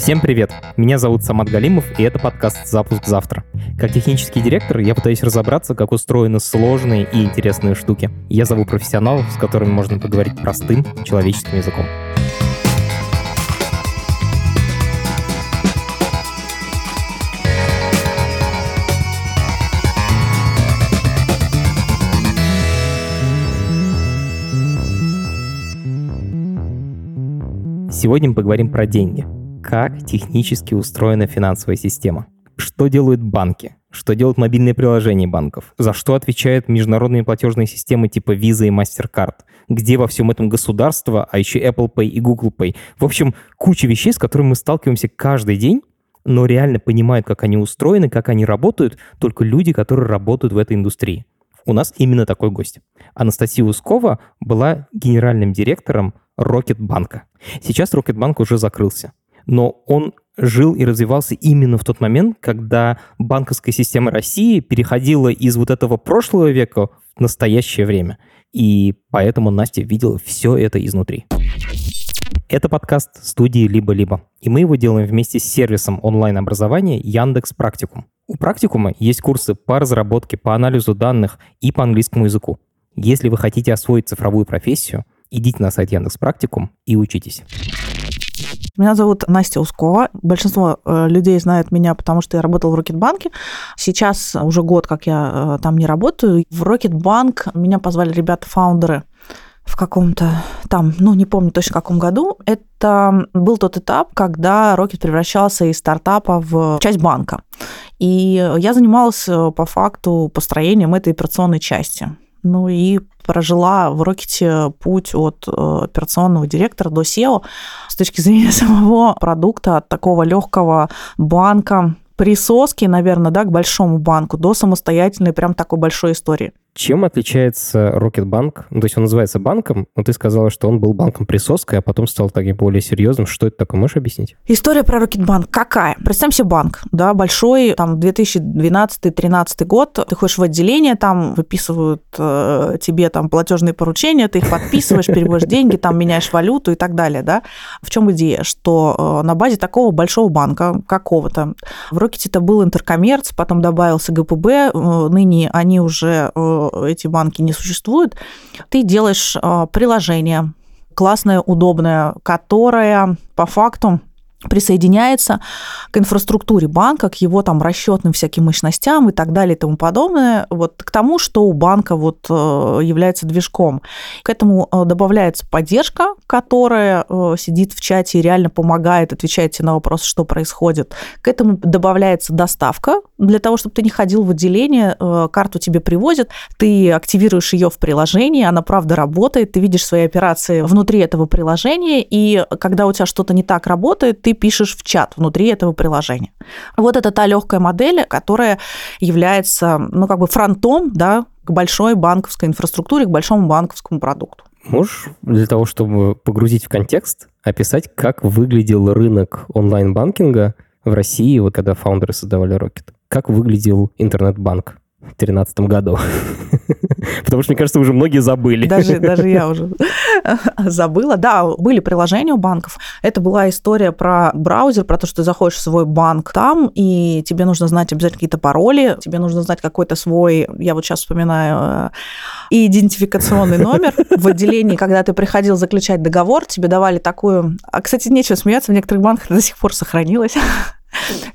Всем привет! Меня зовут Самат Галимов, и это подкаст «Запуск завтра». Как технический директор я пытаюсь разобраться, как устроены сложные и интересные штуки. Я зову профессионалов, с которыми можно поговорить простым человеческим языком. Сегодня мы поговорим про деньги. Как технически устроена финансовая система. Что делают банки? Что делают мобильные приложения банков? За что отвечают международные платежные системы типа Visa и MasterCard? Где во всем этом государство, а еще Apple Pay и Google Pay? В общем, куча вещей, с которыми мы сталкиваемся каждый день, но реально понимают, как они устроены, как они работают, только люди, которые работают в этой индустрии. У нас именно такой гость. Анастасия Ускова была генеральным директором Рокетбанка. Сейчас Рокетбанк уже закрылся, но он жил и развивался именно в тот момент, когда банковская система России переходила из вот этого прошлого века в настоящее время. И поэтому Настя видела все это изнутри. Это подкаст студии «Либо-либо», и мы его делаем вместе с сервисом онлайн-образования Яндекс Практикум. У Практикума есть курсы по разработке, по анализу данных и по английскому языку. Если вы хотите освоить цифровую профессию – идите на сайт Яндекс Практикум и учитесь. Меня зовут Настя Ускова. Большинство э, людей знают меня, потому что я работала в Рокетбанке. Сейчас уже год, как я э, там не работаю. В Рокетбанк меня позвали ребята-фаундеры в каком-то там, ну, не помню точно в каком году. Это был тот этап, когда Рокет превращался из стартапа в часть банка. И я занималась э, по факту построением этой операционной части. Ну и прожила в Рокете путь от э, операционного директора до SEO с точки зрения самого продукта, от такого легкого банка, присоски, наверное, да, к большому банку, до самостоятельной прям такой большой истории. Чем отличается Рокетбанк? Ну, то есть он называется банком, но ты сказала, что он был банком присоской, а потом стал таким более серьезным. Что это такое? Можешь объяснить? История про Рокетбанк какая? Представь себе банк, да, большой, там, 2012-2013 год. Ты ходишь в отделение, там выписывают э, тебе там платежные поручения, ты их подписываешь, переводишь деньги, там меняешь валюту и так далее, да. В чем идея? Что э, на базе такого большого банка, какого-то, в Рокете это был Интеркоммерц, потом добавился ГПБ, э, ныне они уже э, эти банки не существуют, ты делаешь а, приложение классное, удобное, которое по факту присоединяется к инфраструктуре банка, к его там расчетным всяким мощностям и так далее и тому подобное, вот к тому, что у банка вот э, является движком. К этому э, добавляется поддержка, которая э, сидит в чате и реально помогает, отвечает тебе на вопрос, что происходит. К этому добавляется доставка для того, чтобы ты не ходил в отделение, карту тебе привозят, ты активируешь ее в приложении, она правда работает, ты видишь свои операции внутри этого приложения, и когда у тебя что-то не так работает, ты ты пишешь в чат внутри этого приложения. Вот это та легкая модель, которая является, ну, как бы фронтом, да, к большой банковской инфраструктуре, к большому банковскому продукту. Можешь для того, чтобы погрузить в контекст, описать, как выглядел рынок онлайн-банкинга в России, вот когда фаундеры создавали Rocket? Как выглядел интернет-банк? в 2013 году. Потому что, мне кажется, уже многие забыли. Даже, даже я уже забыла. Да, были приложения у банков. Это была история про браузер, про то, что ты заходишь в свой банк там, и тебе нужно знать обязательно какие-то пароли, тебе нужно знать какой-то свой, я вот сейчас вспоминаю, э, идентификационный номер. В отделении, когда ты приходил заключать договор, тебе давали такую... А, кстати, нечего смеяться, в некоторых банках до сих пор сохранилось.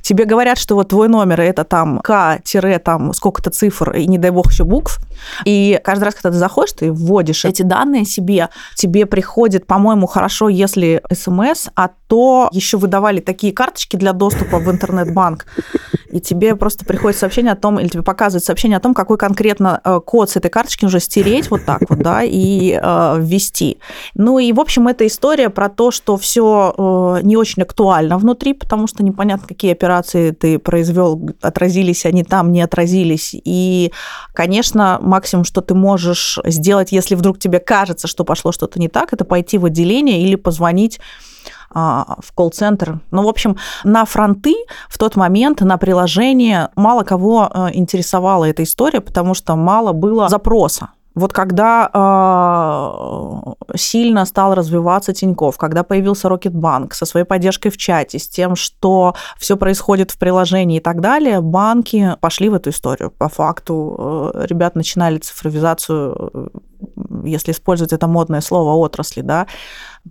Тебе говорят, что вот твой номер это там К, там сколько-то цифр и, не дай бог, еще букв. И каждый раз, когда ты заходишь, ты вводишь эти данные себе, тебе приходит, по-моему, хорошо, если смс, а то еще выдавали такие карточки для доступа в интернет-банк, и тебе просто приходит сообщение о том, или тебе показывает сообщение о том, какой конкретно э, код с этой карточки нужно стереть вот так вот, да, и э, ввести. Ну и, в общем, это история про то, что все э, не очень актуально внутри, потому что непонятно, какие операции ты произвел, отразились они там, не отразились. И, конечно, максимум, что ты можешь сделать, если вдруг тебе кажется, что пошло что-то не так, это пойти в отделение или позвонить а, в колл-центр. Ну, в общем, на фронты в тот момент, на приложение мало кого э, интересовала эта история, потому что мало было запроса Вот когда э, сильно стал развиваться Тиньков, когда появился Рокетбанк со своей поддержкой в чате, с тем, что все происходит в приложении и так далее, банки пошли в эту историю. По факту э, ребят начинали цифровизацию, э, если использовать это модное слово, отрасли, да,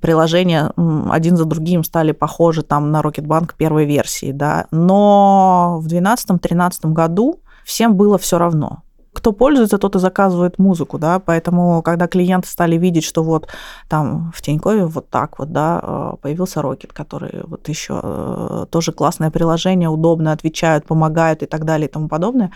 приложения один за другим стали похожи там на Рокетбанк первой версии, да, но в 2012-2013 году всем было все равно кто пользуется, тот и заказывает музыку, да, поэтому, когда клиенты стали видеть, что вот там в Тинькове вот так вот, да, э, появился Rocket, который вот еще э, тоже классное приложение, удобно отвечают, помогают и так далее и тому подобное,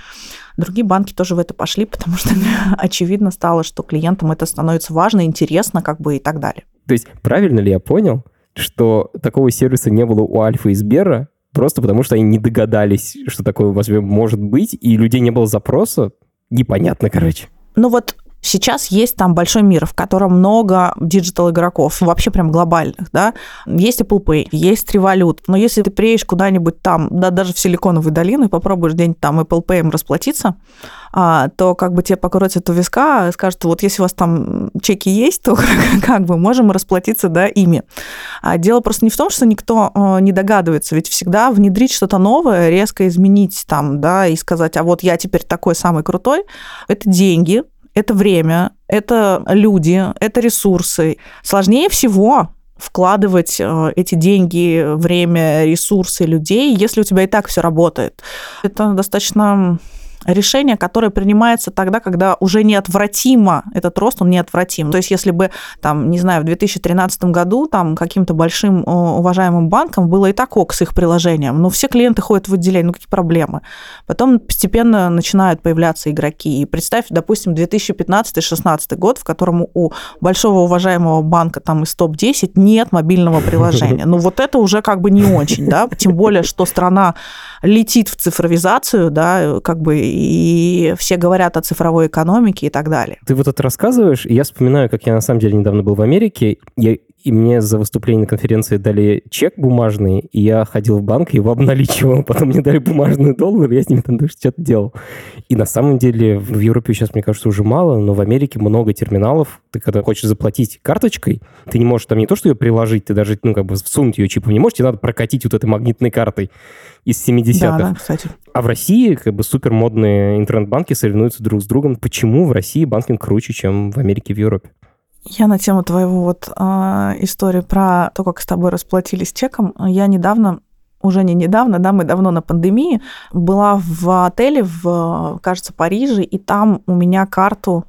другие банки тоже в это пошли, потому что очевидно стало, что клиентам это становится важно, интересно, как бы и так далее. То есть правильно ли я понял, что такого сервиса не было у Альфа и Сбера, просто потому что они не догадались, что такое вас может быть, и людей не было запроса, непонятно, короче. Ну вот Сейчас есть там большой мир, в котором много digital игроков, вообще прям глобальных, да. Есть Apple Pay, есть Revolut, но если ты приедешь куда-нибудь там, да, даже в Силиконовую долину и попробуешь где-нибудь там Apple Pay расплатиться, а, то как бы тебе покрутят у виска, скажут, вот если у вас там чеки есть, то как бы можем расплатиться, да, ими. А дело просто не в том, что никто а, не догадывается, ведь всегда внедрить что-то новое, резко изменить там, да, и сказать, а вот я теперь такой самый крутой, это деньги, это время, это люди, это ресурсы. Сложнее всего вкладывать э, эти деньги, время, ресурсы людей, если у тебя и так все работает. Это достаточно решение, которое принимается тогда, когда уже неотвратимо, этот рост, он неотвратим. То есть если бы, там, не знаю, в 2013 году там каким-то большим э, уважаемым банком было и так ок с их приложением, но все клиенты ходят в отделение, ну какие проблемы? Потом постепенно начинают появляться игроки. И представь, допустим, 2015-2016 год, в котором у большого уважаемого банка там из топ-10 нет мобильного приложения. Ну вот это уже как бы не очень, да, тем более, что страна летит в цифровизацию, да, как бы и все говорят о цифровой экономике и так далее. Ты вот это рассказываешь, и я вспоминаю, как я на самом деле недавно был в Америке. Я и мне за выступление на конференции дали чек бумажный, и я ходил в банк, его обналичивал, потом мне дали бумажный доллар, и я с ними там что-то делал. И на самом деле в Европе сейчас, мне кажется, уже мало, но в Америке много терминалов. Ты когда хочешь заплатить карточкой, ты не можешь там не то, что ее приложить, ты даже, ну, как бы всунуть ее чипом не можешь, тебе надо прокатить вот этой магнитной картой из 70-х. Да, да, кстати. А в России как бы супер модные интернет-банки соревнуются друг с другом. Почему в России банкинг круче, чем в Америке, в Европе? Я на тему твоего вот э, истории про то, как с тобой расплатились чеком, я недавно уже не недавно, да, мы давно на пандемии, была в отеле в, кажется, Париже, и там у меня карту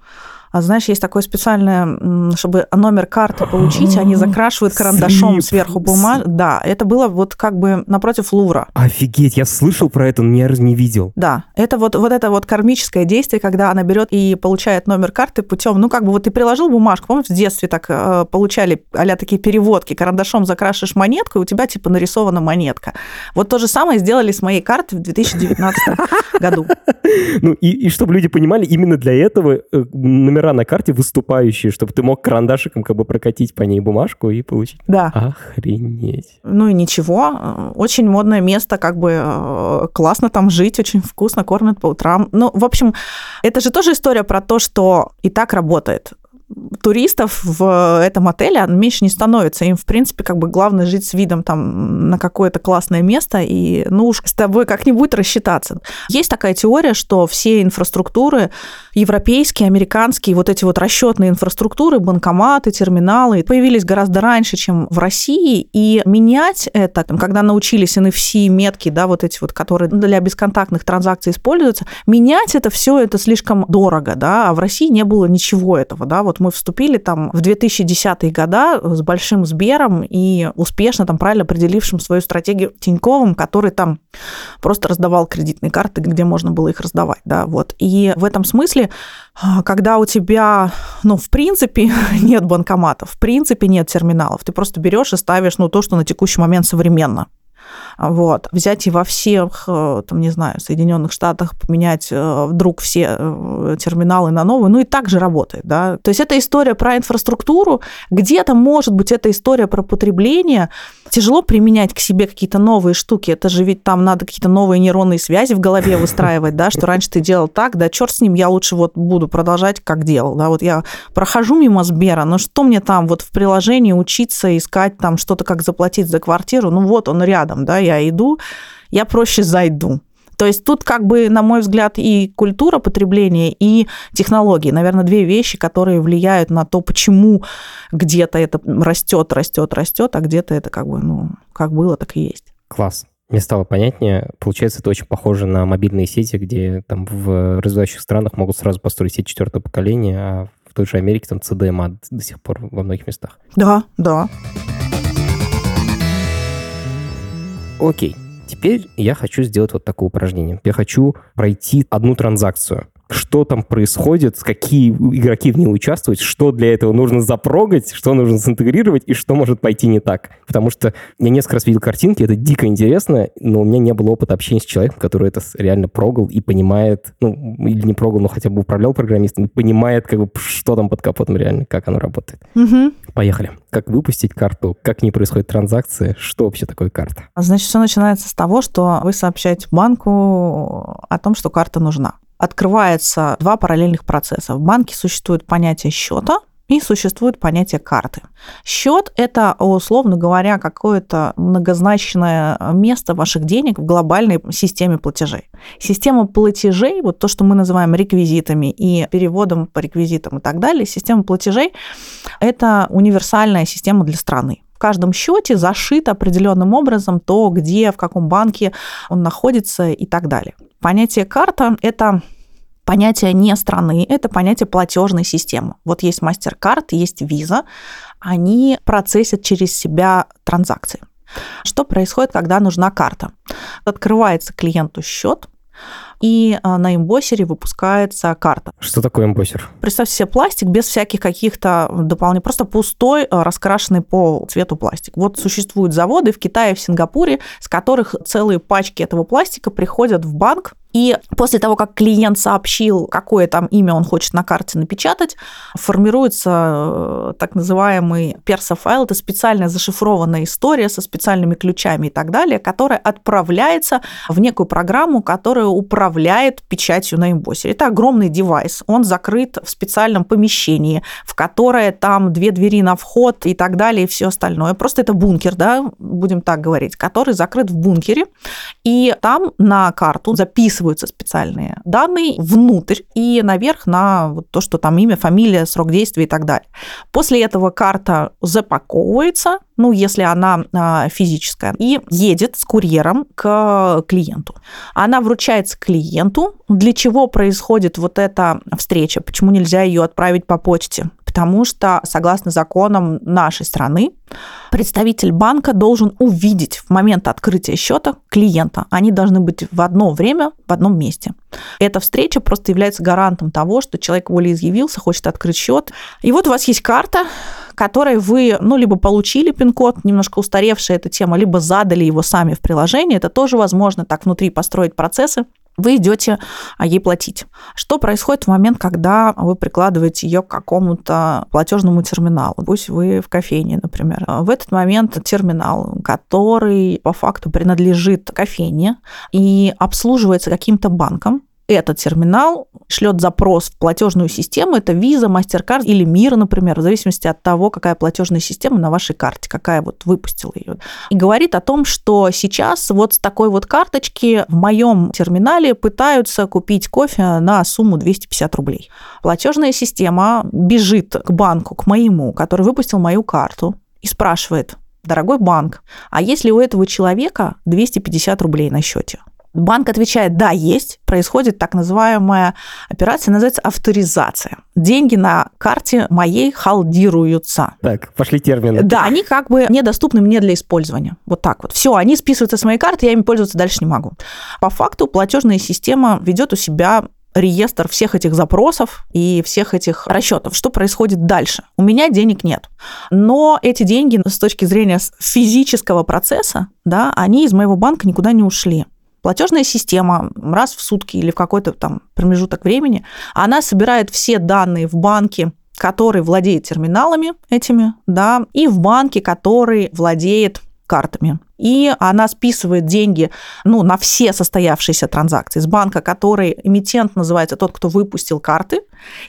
а знаешь, есть такое специальное, чтобы номер карты получить, они закрашивают карандашом Слип. сверху бумагу. Да, это было вот как бы напротив Лувра. Офигеть, я слышал про это, но ни разу не видел. Да, это вот, вот это вот кармическое действие, когда она берет и получает номер карты путем, ну как бы вот ты приложил бумажку, помнишь, в детстве так э, получали а такие переводки, карандашом закрашиваешь монетку, и у тебя типа нарисована монетка. Вот то же самое сделали с моей картой в 2019 году. Ну и, и чтобы люди понимали, именно для этого э, номер номера на карте выступающие, чтобы ты мог карандашиком как бы прокатить по ней бумажку и получить. Да. Охренеть. Ну и ничего, очень модное место, как бы э, классно там жить, очень вкусно кормят по утрам. Ну, в общем, это же тоже история про то, что и так работает туристов в этом отеле меньше не становится. Им, в принципе, как бы главное жить с видом там на какое-то классное место и, ну уж с тобой как-нибудь рассчитаться. Есть такая теория, что все инфраструктуры, европейские, американские, вот эти вот расчетные инфраструктуры, банкоматы, терминалы, появились гораздо раньше, чем в России, и менять это, когда научились NFC, метки, да, вот эти вот, которые для бесконтактных транзакций используются, менять это все это слишком дорого, да, а в России не было ничего этого, да, вот мы вступили там в 2010-е года с большим Сбером и успешно там правильно определившим свою стратегию Тиньковым, который там просто раздавал кредитные карты, где можно было их раздавать, да, вот. И в этом смысле, а, когда у тебя, ну, в принципе, нет банкоматов, в принципе, нет терминалов, ты просто берешь и ставишь, ну, то, что на текущий момент современно. Вот. Взять и во всех, э, там, не знаю, Соединенных Штатах поменять э, вдруг все э, терминалы на новые, ну и так же работает, да. То есть это история про инфраструктуру, где-то, может быть, это история про потребление, тяжело применять к себе какие-то новые штуки. Это же ведь там надо какие-то новые нейронные связи в голове выстраивать, да, что раньше ты делал так, да, черт с ним, я лучше вот буду продолжать, как делал, да, вот я прохожу мимо Сбера, но что мне там вот в приложении учиться, искать там что-то, как заплатить за квартиру, ну вот он рядом, да, я иду, я проще зайду. То есть тут как бы, на мой взгляд, и культура потребления, и технологии. Наверное, две вещи, которые влияют на то, почему где-то это растет, растет, растет, а где-то это как бы, ну, как было, так и есть. Класс. Мне стало понятнее. Получается, это очень похоже на мобильные сети, где там в развивающих странах могут сразу построить сеть четвертого поколения, а в той же Америке там CDMA до сих пор во многих местах. Да, да. Окей. Теперь я хочу сделать вот такое упражнение. Я хочу пройти одну транзакцию что там происходит, какие игроки в ней участвуют, что для этого нужно запрогать, что нужно синтегрировать и что может пойти не так. Потому что я несколько раз видел картинки, это дико интересно, но у меня не было опыта общения с человеком, который это реально прогал и понимает, ну, или не прогал, но хотя бы управлял программистом, и понимает, как бы, что там под капотом реально, как оно работает. Угу. Поехали. Как выпустить карту, как не происходит транзакции, что вообще такое карта? Значит, все начинается с того, что вы сообщаете банку о том, что карта нужна открывается два параллельных процесса. В банке существует понятие счета, и существует понятие карты. Счет – это, условно говоря, какое-то многозначное место ваших денег в глобальной системе платежей. Система платежей, вот то, что мы называем реквизитами и переводом по реквизитам и так далее, система платежей – это универсальная система для страны. В каждом счете зашит определенным образом то, где, в каком банке он находится и так далее. Понятие карта – это понятие не страны, это понятие платежной системы. Вот есть MasterCard, есть Visa, они процессят через себя транзакции. Что происходит, когда нужна карта? Открывается клиенту счет, и а, на эмбоссере выпускается карта. Что такое эмбоссер? Представьте себе пластик без всяких каких-то дополнений, просто пустой, а, раскрашенный по цвету пластик. Вот существуют заводы в Китае, в Сингапуре, с которых целые пачки этого пластика приходят в банк, и после того, как клиент сообщил, какое там имя он хочет на карте напечатать, формируется э, так называемый персофайл. Это специальная зашифрованная история со специальными ключами и так далее, которая отправляется в некую программу, которая управляет печатью на эмбоссере. Это огромный девайс. Он закрыт в специальном помещении, в которое там две двери на вход и так далее, и все остальное. Просто это бункер, да, будем так говорить, который закрыт в бункере. И там на карту записан записываются специальные данные внутрь и наверх на вот то, что там имя, фамилия, срок действия и так далее. После этого карта запаковывается, ну, если она а, физическая, и едет с курьером к клиенту. Она вручается клиенту. Для чего происходит вот эта встреча? Почему нельзя ее отправить по почте? Потому что, согласно законам нашей страны, представитель банка должен увидеть в момент открытия счета клиента. Они должны быть в одно время, в одном месте. Эта встреча просто является гарантом того, что человек волеизъявился, хочет открыть счет. И вот у вас есть карта, которой вы, ну, либо получили пин-код, немножко устаревшая эта тема, либо задали его сами в приложении. Это тоже возможно так внутри построить процессы вы идете а, ей платить. Что происходит в момент, когда вы прикладываете ее к какому-то платежному терминалу? Пусть вы в кофейне, например. В этот момент терминал, который по факту принадлежит кофейне и обслуживается каким-то банком, этот терминал шлет запрос в платежную систему, это Visa, MasterCard или Мир, например, в зависимости от того, какая платежная система на вашей карте, какая вот выпустила ее. И говорит о том, что сейчас вот с такой вот карточки в моем терминале пытаются купить кофе на сумму 250 рублей. Платежная система бежит к банку, к моему, который выпустил мою карту, и спрашивает, дорогой банк, а если у этого человека 250 рублей на счете? Банк отвечает, да, есть. Происходит так называемая операция, называется авторизация. Деньги на карте моей халдируются. Так, пошли термины. Да, они как бы недоступны мне для использования. Вот так вот. Все, они списываются с моей карты, я ими пользоваться дальше не могу. По факту платежная система ведет у себя реестр всех этих запросов и всех этих расчетов. Что происходит дальше? У меня денег нет. Но эти деньги с точки зрения физического процесса, да, они из моего банка никуда не ушли. Платежная система раз в сутки или в какой-то там промежуток времени, она собирает все данные в банке, который владеет терминалами этими, да, и в банке, который владеет картами. И она списывает деньги ну, на все состоявшиеся транзакции с банка, который эмитент называется тот, кто выпустил карты,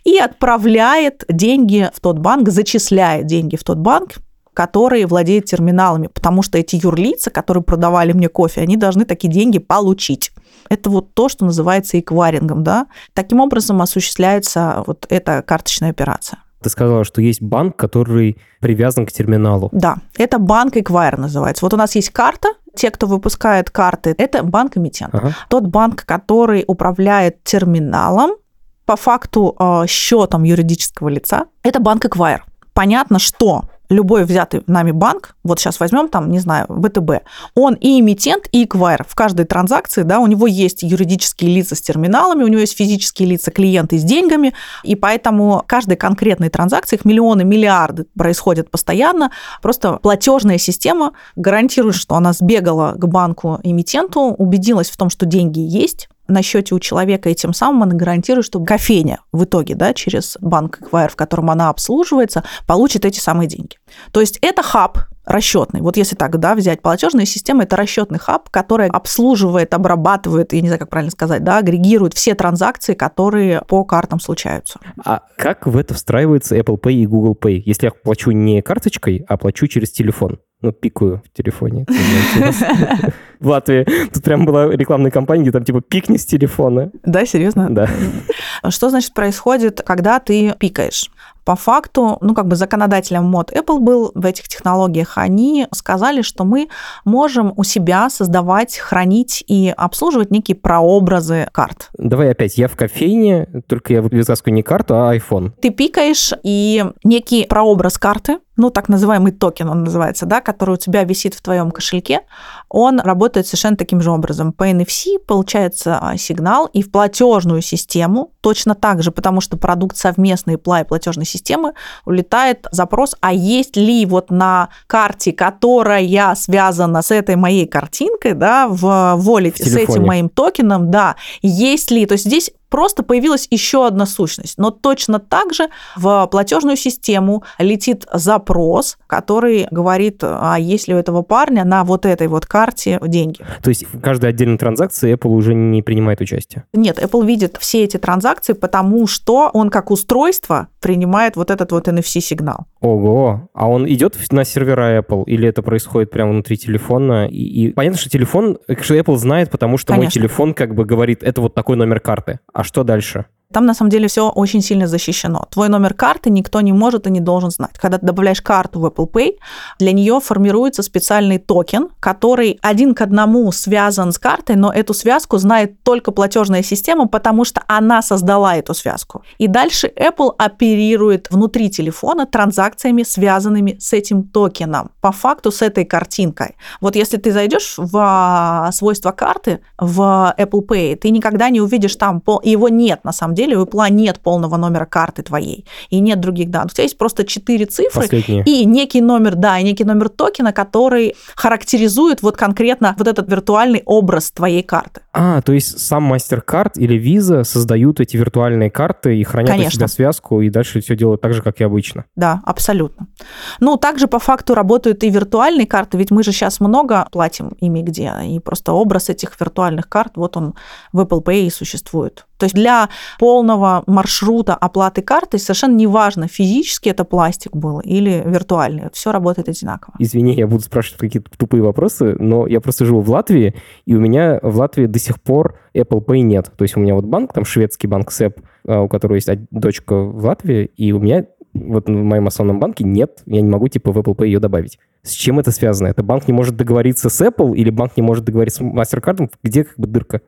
и отправляет деньги в тот банк, зачисляет деньги в тот банк, который владеет терминалами, потому что эти юрлица, которые продавали мне кофе, они должны такие деньги получить. Это вот то, что называется эквайрингом, да. Таким образом осуществляется вот эта карточная операция. Ты сказала, что есть банк, который привязан к терминалу. Да, это банк Эквайр называется. Вот у нас есть карта, те, кто выпускает карты, это банк-эмитент. Ага. Тот банк, который управляет терминалом, по факту э, счетом юридического лица, это банк Эквайр. Понятно, что любой взятый нами банк, вот сейчас возьмем там, не знаю, ВТБ, он и эмитент, и эквайр. В каждой транзакции, да, у него есть юридические лица с терминалами, у него есть физические лица клиенты с деньгами, и поэтому каждой конкретной транзакции, их миллионы, миллиарды происходят постоянно, просто платежная система гарантирует, что она сбегала к банку эмитенту, убедилась в том, что деньги есть, на счете у человека, и тем самым она гарантирует, что кофейня в итоге, да, через банк Эквайр, в котором она обслуживается, получит эти самые деньги. То есть это хаб расчетный. Вот если так, да, взять платежная система, это расчетный хаб, который обслуживает, обрабатывает, я не знаю, как правильно сказать, да, агрегирует все транзакции, которые по картам случаются. А как в это встраивается Apple Pay и Google Pay, если я плачу не карточкой, а плачу через телефон? Ну, пикаю в телефоне. В Латвии. Тут прям была рекламная кампания, где там типа пикни с телефона. Да, серьезно? Да. Что значит происходит, когда ты пикаешь? По факту, ну, как бы законодателем мод Apple был в этих технологиях, они сказали, что мы можем у себя создавать, хранить и обслуживать некие прообразы карт. Давай опять, я в кофейне, только я вытаскиваю не карту, а iPhone. Ты пикаешь, и некий прообраз карты, ну, так называемый токен он называется, да, который у тебя висит в твоем кошельке, он работает совершенно таким же образом. По NFC получается а, сигнал, и в платежную систему точно так же, потому что продукт совместный плай платежной системы, улетает запрос, а есть ли вот на карте, которая связана с этой моей картинкой, да, в волете, с этим моим токеном, да, есть ли, то есть здесь просто появилась еще одна сущность. Но точно так же в платежную систему летит запрос, который говорит, а есть ли у этого парня на вот этой вот карте деньги. То есть в каждой отдельной транзакции Apple уже не принимает участие? Нет, Apple видит все эти транзакции, потому что он как устройство принимает вот этот вот NFC-сигнал. Ого, а он идет на сервера Apple или это происходит прямо внутри телефона? И, и понятно, что телефон, что Apple знает, потому что Конечно. мой телефон как бы говорит, это вот такой номер карты. А что дальше? Там на самом деле все очень сильно защищено. Твой номер карты никто не может и не должен знать. Когда ты добавляешь карту в Apple Pay, для нее формируется специальный токен, который один к одному связан с картой, но эту связку знает только платежная система, потому что она создала эту связку. И дальше Apple оперирует внутри телефона транзакциями, связанными с этим токеном, по факту с этой картинкой. Вот если ты зайдешь в а, свойства карты в Apple Pay, ты никогда не увидишь там, его нет на самом деле, деле у Apple нет полного номера карты твоей и нет других данных. У тебя есть просто четыре цифры Последние. и некий номер, да, и некий номер токена, который характеризует вот конкретно вот этот виртуальный образ твоей карты. А, то есть сам MasterCard или Visa создают эти виртуальные карты и хранят Конечно. у себя связку, и дальше все делают так же, как и обычно. Да, абсолютно. Ну, также по факту работают и виртуальные карты, ведь мы же сейчас много платим ими где, и просто образ этих виртуальных карт, вот он в Apple Pay и существует. То есть для полного маршрута оплаты карты совершенно неважно, физически это пластик был или виртуальный. Все работает одинаково. Извини, я буду спрашивать какие-то тупые вопросы, но я просто живу в Латвии, и у меня в Латвии до сих пор Apple Pay нет. То есть у меня вот банк, там шведский банк СЭП, а, у которого есть дочка в Латвии, и у меня вот в моем основном банке нет, я не могу типа в Apple Pay ее добавить. С чем это связано? Это банк не может договориться с Apple или банк не может договориться с MasterCard? Где как бы дырка?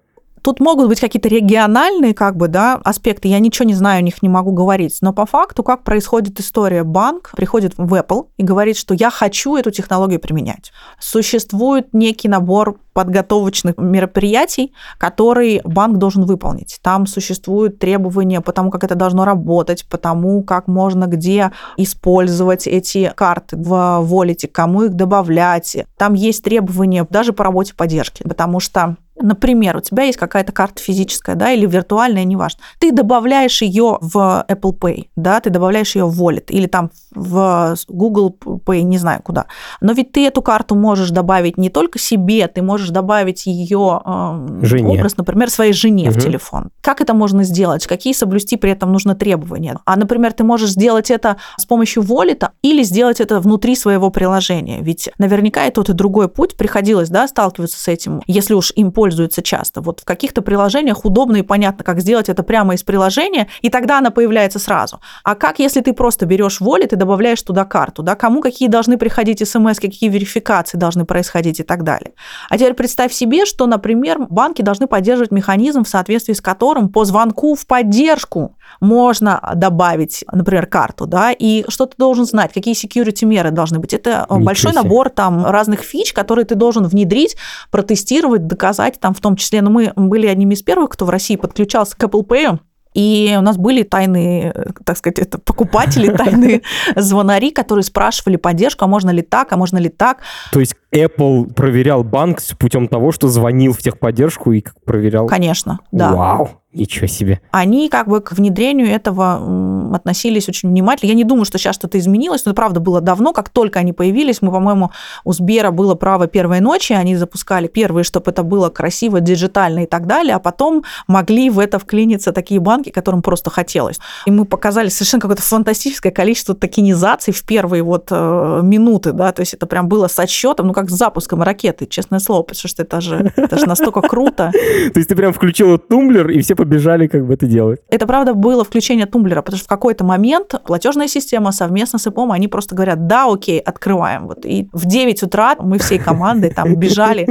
Тут могут быть какие-то региональные как бы, да, аспекты, я ничего не знаю, о них не могу говорить, но по факту, как происходит история, банк приходит в Apple и говорит, что я хочу эту технологию применять. Существует некий набор подготовочных мероприятий, которые банк должен выполнить. Там существуют требования по тому, как это должно работать, по тому, как можно где использовать эти карты в волете, кому их добавлять. Там есть требования даже по работе поддержки, потому что Например, у тебя есть какая-то карта физическая, да, или виртуальная, неважно. Ты добавляешь ее в Apple Pay, да, ты добавляешь ее в Wallet или там в Google Pay, не знаю куда. Но ведь ты эту карту можешь добавить не только себе, ты можешь добавить ее э, жене. образ, например, своей жене угу. в телефон. Как это можно сделать? Какие соблюсти при этом нужно требования? А, например, ты можешь сделать это с помощью Wallet или сделать это внутри своего приложения. Ведь наверняка и тот, и другой путь приходилось, да, сталкиваться с этим, если уж им пользуются часто. Вот в каких-то приложениях удобно и понятно, как сделать это прямо из приложения, и тогда она появляется сразу. А как, если ты просто берешь Wallet и добавляешь туда карту, да, кому какие должны приходить смс, какие верификации должны происходить и так далее. А теперь представь себе, что, например, банки должны поддерживать механизм, в соответствии с которым по звонку в поддержку можно добавить, например, карту, да, и что ты должен знать, какие security меры должны быть. Это Ничего большой себе. набор там разных фич, которые ты должен внедрить, протестировать, доказать, там в том числе, но ну, мы были одними из первых, кто в России подключался к Apple Pay, и у нас были тайные, так сказать, это покупатели, тайные звонари, которые спрашивали поддержку, а можно ли так, а можно ли так. То есть Apple проверял банк путем того, что звонил в техподдержку и проверял? Конечно, да. Вау. Ничего себе. Они как бы к внедрению этого относились очень внимательно. Я не думаю, что сейчас что-то изменилось, но это правда было давно, как только они появились. Мы, по-моему, у Сбера было право первой ночи, они запускали первые, чтобы это было красиво, диджитально и так далее, а потом могли в это вклиниться такие банки, которым просто хотелось. И мы показали совершенно какое-то фантастическое количество токенизаций в первые вот э, минуты, да, то есть это прям было с отсчетом, ну как с запуском ракеты, честное слово, потому что это же, это же настолько круто. То есть ты прям включила тумблер, и все побежали как бы это делать. Это, правда, было включение тумблера, потому что в какой-то момент платежная система совместно с ИПОМ, они просто говорят, да, окей, открываем. Вот. И в 9 утра мы всей командой там бежали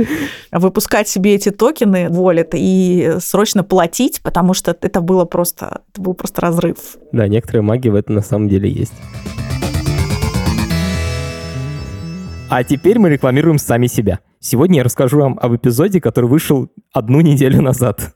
выпускать себе эти токены Wallet и срочно платить, потому что это было просто, это был просто разрыв. Да, некоторые маги в этом на самом деле есть. А теперь мы рекламируем сами себя. Сегодня я расскажу вам об эпизоде, который вышел одну неделю назад.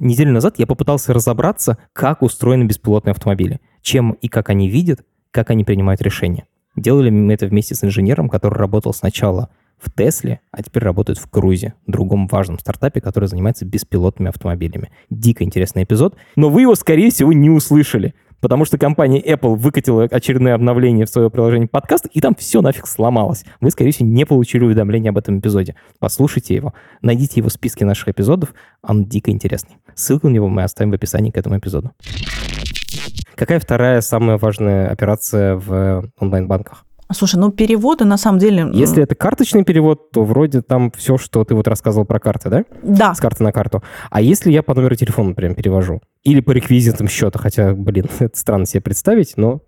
Неделю назад я попытался разобраться, как устроены беспилотные автомобили, чем и как они видят, как они принимают решения. Делали мы это вместе с инженером, который работал сначала в Тесле, а теперь работает в Крузе, другом важном стартапе, который занимается беспилотными автомобилями. Дико интересный эпизод, но вы его, скорее всего, не услышали, потому что компания Apple выкатила очередное обновление в свое приложение подкаст, и там все нафиг сломалось. Вы, скорее всего, не получили уведомления об этом эпизоде. Послушайте его, найдите его в списке наших эпизодов, он дико интересный. Ссылку на него мы оставим в описании к этому эпизоду. Какая вторая самая важная операция в онлайн-банках? Слушай, ну переводы на самом деле... Если это карточный перевод, то вроде там все, что ты вот рассказывал про карты, да? Да. С карты на карту. А если я по номеру телефона прям перевожу? Или по реквизитам счета, хотя, блин, это странно себе представить, но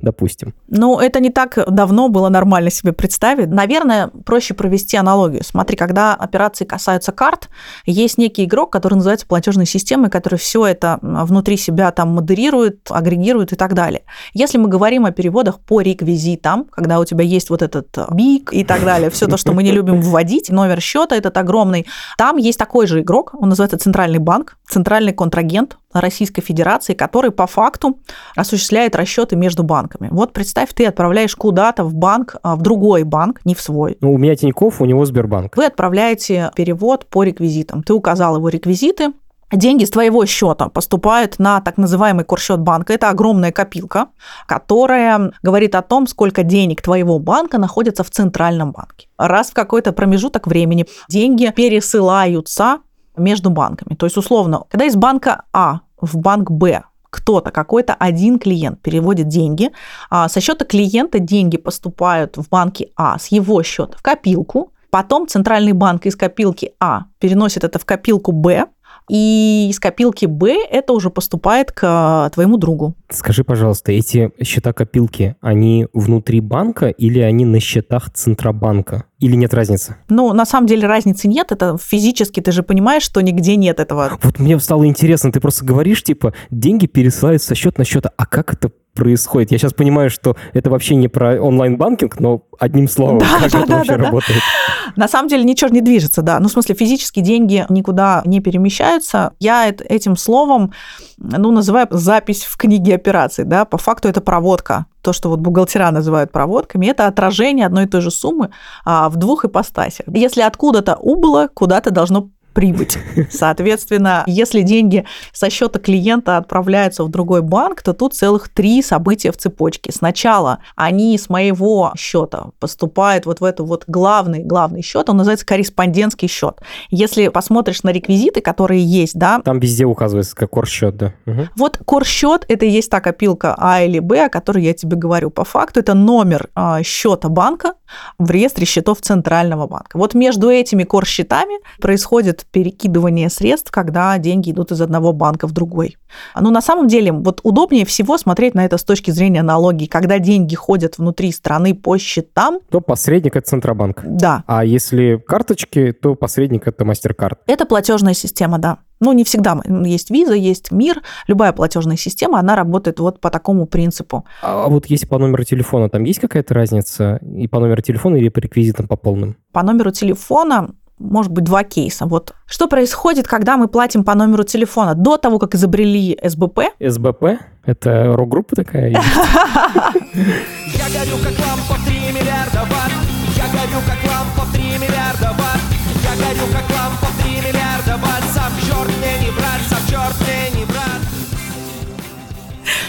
допустим. Ну, это не так давно было нормально себе представить. Наверное, проще провести аналогию. Смотри, когда операции касаются карт, есть некий игрок, который называется платежной системой, который все это внутри себя там модерирует, агрегирует и так далее. Если мы говорим о переводах по реквизитам, когда у тебя есть вот этот бик и так далее, все то, что мы не любим вводить, номер счета этот огромный, там есть такой же игрок, он называется Центральный банк, центральный контрагент, Российской Федерации, который по факту осуществляет расчеты между банками. Вот представь, ты отправляешь куда-то в банк, а, в другой банк, не в свой. Ну, у меня Тинькофф, у него Сбербанк. Вы отправляете перевод по реквизитам. Ты указал его реквизиты, деньги с твоего счета поступают на так называемый курсчет банка. Это огромная копилка, которая говорит о том, сколько денег твоего банка находится в центральном банке. Раз в какой-то промежуток времени деньги пересылаются между банками. То есть, условно, когда из банка А в банк Б кто-то, какой-то один клиент переводит деньги, а со счета клиента деньги поступают в банке А с его счета в копилку, потом центральный банк из копилки А переносит это в копилку Б, и из копилки Б это уже поступает к твоему другу. Скажи, пожалуйста, эти счета-копилки, они внутри банка или они на счетах Центробанка? Или нет разницы? Ну, на самом деле разницы нет. Это физически, ты же понимаешь, что нигде нет этого. Вот мне стало интересно, ты просто говоришь, типа, деньги пересылаются со счета на счета, а как это происходит? Я сейчас понимаю, что это вообще не про онлайн-банкинг, но одним словом, да, как да, это да, вообще да, работает? На самом деле ничего не движется, да. Ну, в смысле, физически деньги никуда не перемещаются. Я этим словом, ну, называю запись в книге операций, да. По факту это проводка. То, что вот бухгалтера называют проводками, это отражение одной и той же суммы а, в двух ипостасях. Если откуда-то убыло, куда-то должно прибыть. Соответственно, если деньги со счета клиента отправляются в другой банк, то тут целых три события в цепочке. Сначала они с моего счета поступают вот в это вот главный, главный счет, он называется корреспондентский счет. Если посмотришь на реквизиты, которые есть, да. Там везде указывается как корсчет, да. Угу. Вот корсчет это и есть та копилка А или Б, о которой я тебе говорю. По факту это номер а, счета банка в реестре счетов Центрального банка. Вот между этими корсчетами происходит перекидывание средств, когда деньги идут из одного банка в другой. Но на самом деле вот удобнее всего смотреть на это с точки зрения аналогии. Когда деньги ходят внутри страны по счетам... То посредник – это Центробанк. Да. А если карточки, то посредник – это MasterCard. Это платежная система, да. Ну, не всегда. Есть виза, есть мир. Любая платежная система, она работает вот по такому принципу. А вот если по номеру телефона, там есть какая-то разница и по номеру телефона или по реквизитам по полным? По номеру телефона может быть, два кейса. Вот что происходит, когда мы платим по номеру телефона до того, как изобрели СБП? СБП? Это рок-группа такая? Я горю, как лампа в 3 миллиарда ватт. Я горю, как лампа в 3 миллиарда ватт. Я горю, как лампа в 3 миллиарда ватт. Сам черт мне не брат, сам черт мне не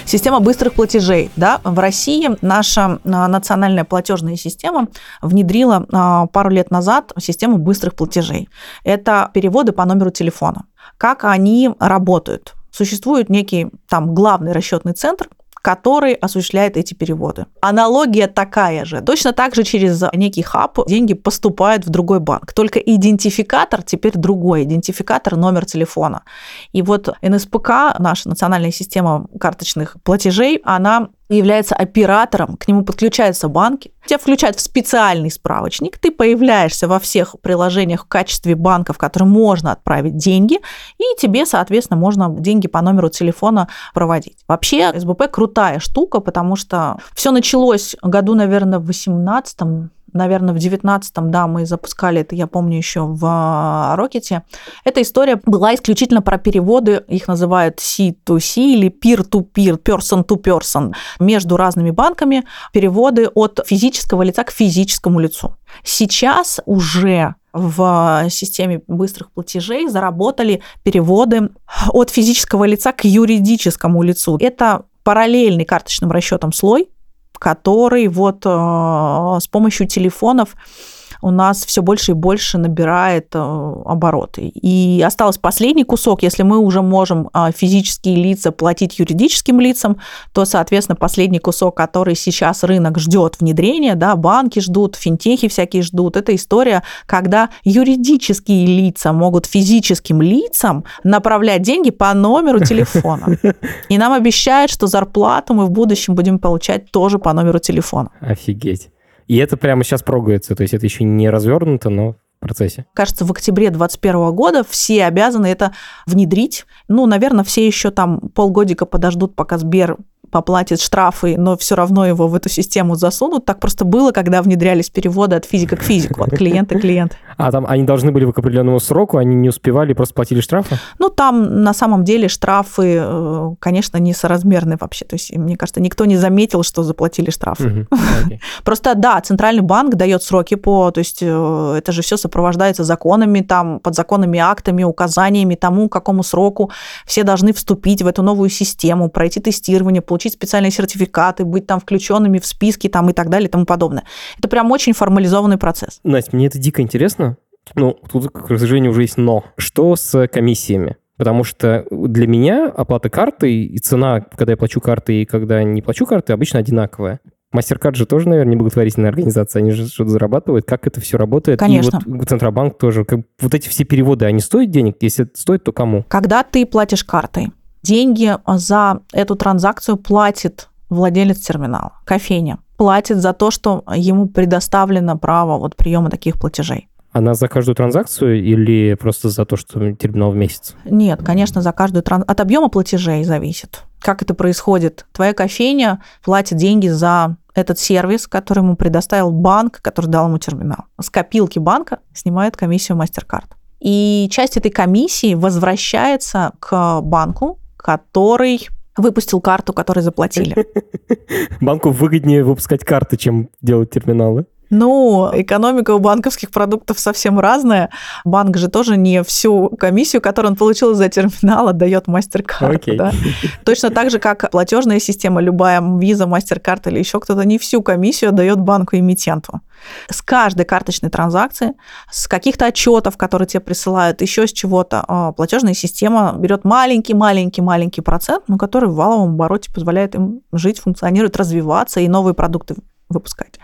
Система быстрых платежей. Да? В России наша а, национальная платежная система внедрила а, пару лет назад систему быстрых платежей. Это переводы по номеру телефона. Как они работают? Существует некий там главный расчетный центр, который осуществляет эти переводы. Аналогия такая же. Точно так же через некий хаб деньги поступают в другой банк. Только идентификатор теперь другой. Идентификатор номер телефона. И вот НСПК, наша национальная система карточных платежей, она является оператором, к нему подключаются банки, тебя включают в специальный справочник, ты появляешься во всех приложениях в качестве банка, в который можно отправить деньги, и тебе, соответственно, можно деньги по номеру телефона проводить. Вообще, СБП крутая штука, потому что все началось году, наверное, в 18 наверное, в 19-м, да, мы запускали это, я помню, еще в Рокете. Эта история была исключительно про переводы, их называют C2C или peer-to-peer, person-to-person, между разными банками, переводы от физического лица к физическому лицу. Сейчас уже в системе быстрых платежей заработали переводы от физического лица к юридическому лицу. Это параллельный карточным расчетам слой, который вот э, с помощью телефонов у нас все больше и больше набирает э, обороты. И осталось последний кусок, если мы уже можем э, физические лица платить юридическим лицам, то, соответственно, последний кусок, который сейчас рынок ждет внедрения, да, банки ждут, финтехи всякие ждут, это история, когда юридические лица могут физическим лицам направлять деньги по номеру телефона. И нам обещают, что зарплату мы в будущем будем получать тоже по номеру телефона. Офигеть. И это прямо сейчас прогается, то есть это еще не развернуто, но в процессе. Кажется, в октябре 2021 года все обязаны это внедрить. Ну, наверное, все еще там полгодика подождут, пока Сбер поплатит штрафы, но все равно его в эту систему засунут. Так просто было, когда внедрялись переводы от физика к физику, от клиента к клиенту. А там они должны были к определенному сроку, они не успевали, просто платили штрафы? Ну, там на самом деле штрафы, э, конечно, несоразмерны вообще. То есть, мне кажется, никто не заметил, что заплатили штрафы. Просто, да, Центральный банк дает сроки по... То есть, э, это же все сопровождается законами, там, подзаконными актами, указаниями тому, какому сроку все должны вступить в эту новую систему, пройти тестирование, получить получить специальные сертификаты, быть там включенными в списки там, и так далее и тому подобное. Это прям очень формализованный процесс. Настя, мне это дико интересно. Ну, тут, к сожалению, уже есть но. Что с комиссиями? Потому что для меня оплата картой и цена, когда я плачу картой и когда не плачу картой, обычно одинаковая. MasterCard же тоже, наверное, не благотворительная организация, они же что-то зарабатывают. Как это все работает? Конечно. И вот Центробанк тоже. Как, вот эти все переводы, они стоят денег? Если стоит, то кому? Когда ты платишь картой, деньги за эту транзакцию платит владелец терминала, кофейня. Платит за то, что ему предоставлено право вот приема таких платежей. Она за каждую транзакцию или просто за то, что терминал в месяц? Нет, конечно, за каждую транзакцию. От объема платежей зависит. Как это происходит? Твоя кофейня платит деньги за этот сервис, который ему предоставил банк, который дал ему терминал. С копилки банка снимает комиссию MasterCard. И часть этой комиссии возвращается к банку, который выпустил карту, которую заплатили. Банку выгоднее выпускать карты, чем делать терминалы. Ну, экономика у банковских продуктов совсем разная. Банк же тоже не всю комиссию, которую он получил за терминал, отдает MasterCard. Okay. Да? Точно так же, как платежная система, любая виза, MasterCard или еще кто-то, не всю комиссию отдает банку-эмитенту. С каждой карточной транзакции, с каких-то отчетов, которые тебе присылают, еще с чего-то, а, платежная система берет маленький-маленький-маленький процент, но который в валовом обороте позволяет им жить, функционировать, развиваться и новые продукты выпускать.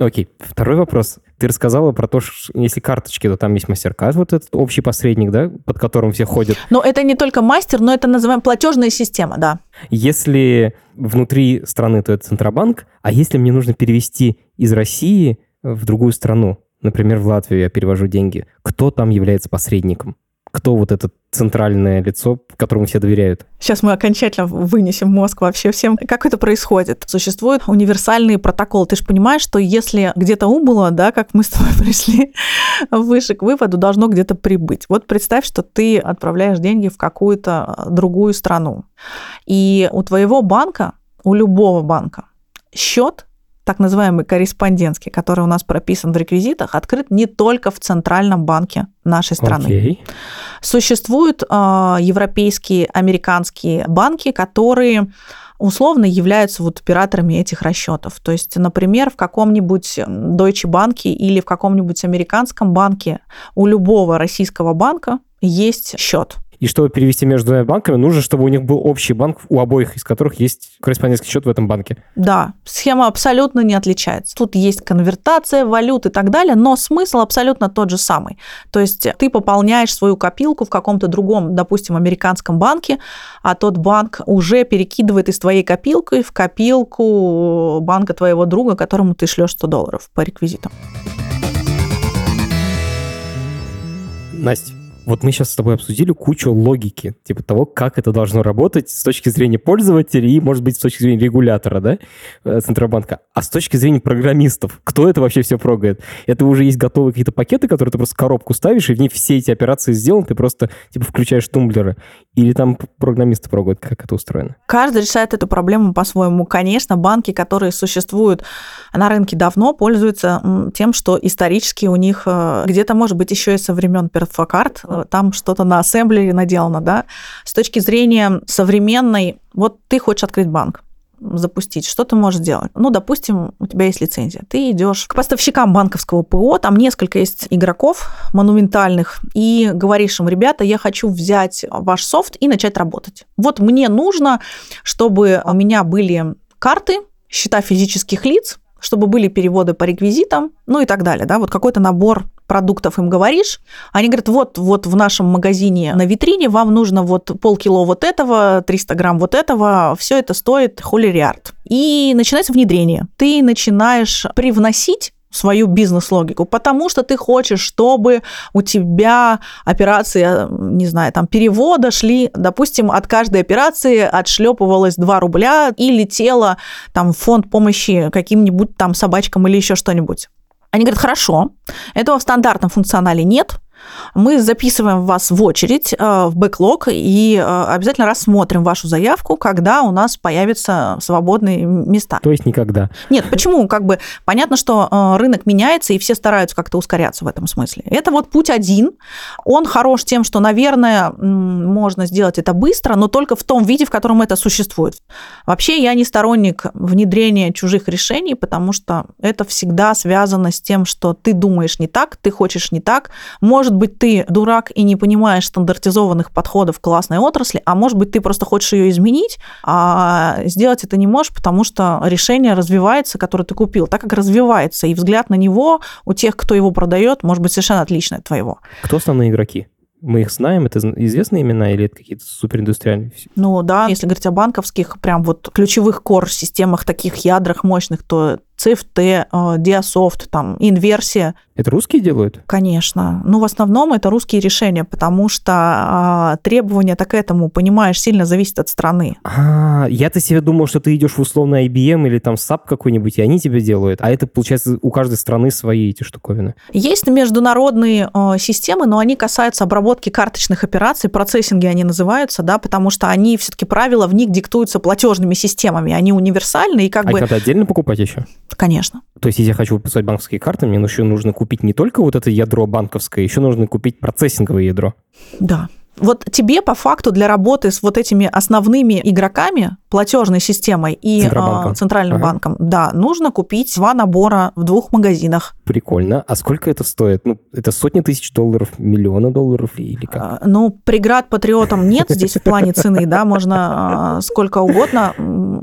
Окей, второй вопрос. Ты рассказала про то, что если карточки, то там есть MasterCard, вот этот общий посредник, да, под которым все ходят. Но это не только мастер, но это называем платежная система, да. Если внутри страны, то это Центробанк, а если мне нужно перевести из России в другую страну, например, в Латвию я перевожу деньги, кто там является посредником? Кто вот это центральное лицо, которому все доверяют? Сейчас мы окончательно вынесем мозг вообще всем. Как это происходит? Существует универсальный протокол. Ты же понимаешь, что если где-то убыло, да, как мы с тобой пришли выше к выводу, должно где-то прибыть. Вот представь, что ты отправляешь деньги в какую-то другую страну. И у твоего банка, у любого банка, счет так называемый корреспондентский, который у нас прописан в реквизитах, открыт не только в Центральном банке нашей страны. Okay. Существуют э, европейские, американские банки, которые условно являются вот операторами этих расчетов. То есть, например, в каком-нибудь Deutsche Bank или в каком-нибудь американском банке у любого российского банка есть счет. И чтобы перевести между двумя банками, нужно, чтобы у них был общий банк, у обоих из которых есть корреспондентский счет в этом банке. Да, схема абсолютно не отличается. Тут есть конвертация валют и так далее, но смысл абсолютно тот же самый. То есть ты пополняешь свою копилку в каком-то другом, допустим, американском банке, а тот банк уже перекидывает из твоей копилки в копилку банка твоего друга, которому ты шлешь 100 долларов по реквизитам. Настя, вот мы сейчас с тобой обсудили кучу логики, типа того, как это должно работать с точки зрения пользователя и, может быть, с точки зрения регулятора, да, э, Центробанка. А с точки зрения программистов, кто это вообще все прогает? Это уже есть готовые какие-то пакеты, которые ты просто коробку ставишь, и в ней все эти операции сделаны, ты просто, типа, включаешь тумблеры. Или там программисты прогают, как это устроено? Каждый решает эту проблему по-своему. Конечно, банки, которые существуют на рынке давно, пользуются тем, что исторически у них э, где-то, может быть, еще и со времен перфокарт Э, там что-то на ассемблере наделано, да. С точки зрения современной, вот ты хочешь открыть банк, запустить, что ты можешь делать? Ну, допустим, у тебя есть лицензия. Ты идешь к поставщикам банковского ПО, там несколько есть игроков монументальных, и говоришь им, ребята, я хочу взять ваш софт и начать работать. Вот мне нужно, чтобы у меня были карты, счета физических лиц, чтобы были переводы по реквизитам, ну и так далее, да, вот какой-то набор продуктов им говоришь, они говорят, вот, вот в нашем магазине на витрине вам нужно вот полкило вот этого, 300 грамм вот этого, все это стоит холлериард. И начинается внедрение. Ты начинаешь привносить свою бизнес-логику, потому что ты хочешь, чтобы у тебя операции, не знаю, там перевода шли, допустим, от каждой операции отшлепывалось 2 рубля и летело там в фонд помощи каким-нибудь там собачкам или еще что-нибудь. Они говорят, хорошо, этого в стандартном функционале нет, мы записываем вас в очередь, э, в бэклог, и э, обязательно рассмотрим вашу заявку, когда у нас появятся свободные места. То есть никогда? Нет, почему? Как бы понятно, что э, рынок меняется, и все стараются как-то ускоряться в этом смысле. Это вот путь один. Он хорош тем, что, наверное, можно сделать это быстро, но только в том виде, в котором это существует. Вообще я не сторонник внедрения чужих решений, потому что это всегда связано с тем, что ты думаешь не так, ты хочешь не так, может Может быть, ты дурак и не понимаешь стандартизованных подходов в классной отрасли, а может быть, ты просто хочешь ее изменить, а сделать это не можешь, потому что решение развивается, которое ты купил, так как развивается, и взгляд на него у тех, кто его продает, может быть совершенно отличный от твоего. Кто основные игроки? Мы их знаем, это известные имена или это какие-то супериндустриальные? Ну да, если говорить о банковских, прям вот ключевых кор-системах, таких ядрах мощных, то CFT, Diasoft, там, инверсия. Это русские делают? Конечно. Ну, в основном это русские решения, потому что а, требования так к этому, понимаешь, сильно зависят от страны. А, я-то себе думал, что ты идешь в условно IBM или там SAP какой-нибудь, и они тебе делают. А это, получается, у каждой страны свои эти штуковины. Есть международные э, системы, но они касаются обработки карточных операций, процессинги они называются, да, потому что они все-таки правила в них диктуются платежными системами, они универсальны и как а бы... А надо отдельно покупать еще? Конечно. То есть, если я хочу выпускать банковские карты, мне еще нужно купить не только вот это ядро банковское, еще нужно купить процессинговое ядро. Да. Вот тебе по факту для работы с вот этими основными игроками, платежной системой и Центробанком. центральным ага. банком, да, нужно купить два набора в двух магазинах. Прикольно. А сколько это стоит? Ну, это сотни тысяч долларов, миллиона долларов или как? А, ну, преград патриотам нет здесь в плане цены, да, можно а, сколько угодно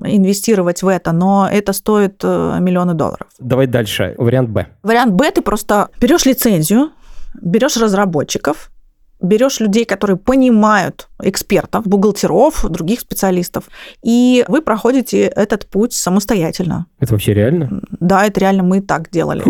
инвестировать в это, но это стоит э, миллионы долларов. Давай дальше. Вариант Б. Вариант Б, ты просто берешь лицензию, берешь разработчиков, берешь людей, которые понимают экспертов, бухгалтеров, других специалистов, и вы проходите этот путь самостоятельно. Это вообще реально? Да, это реально мы так делали.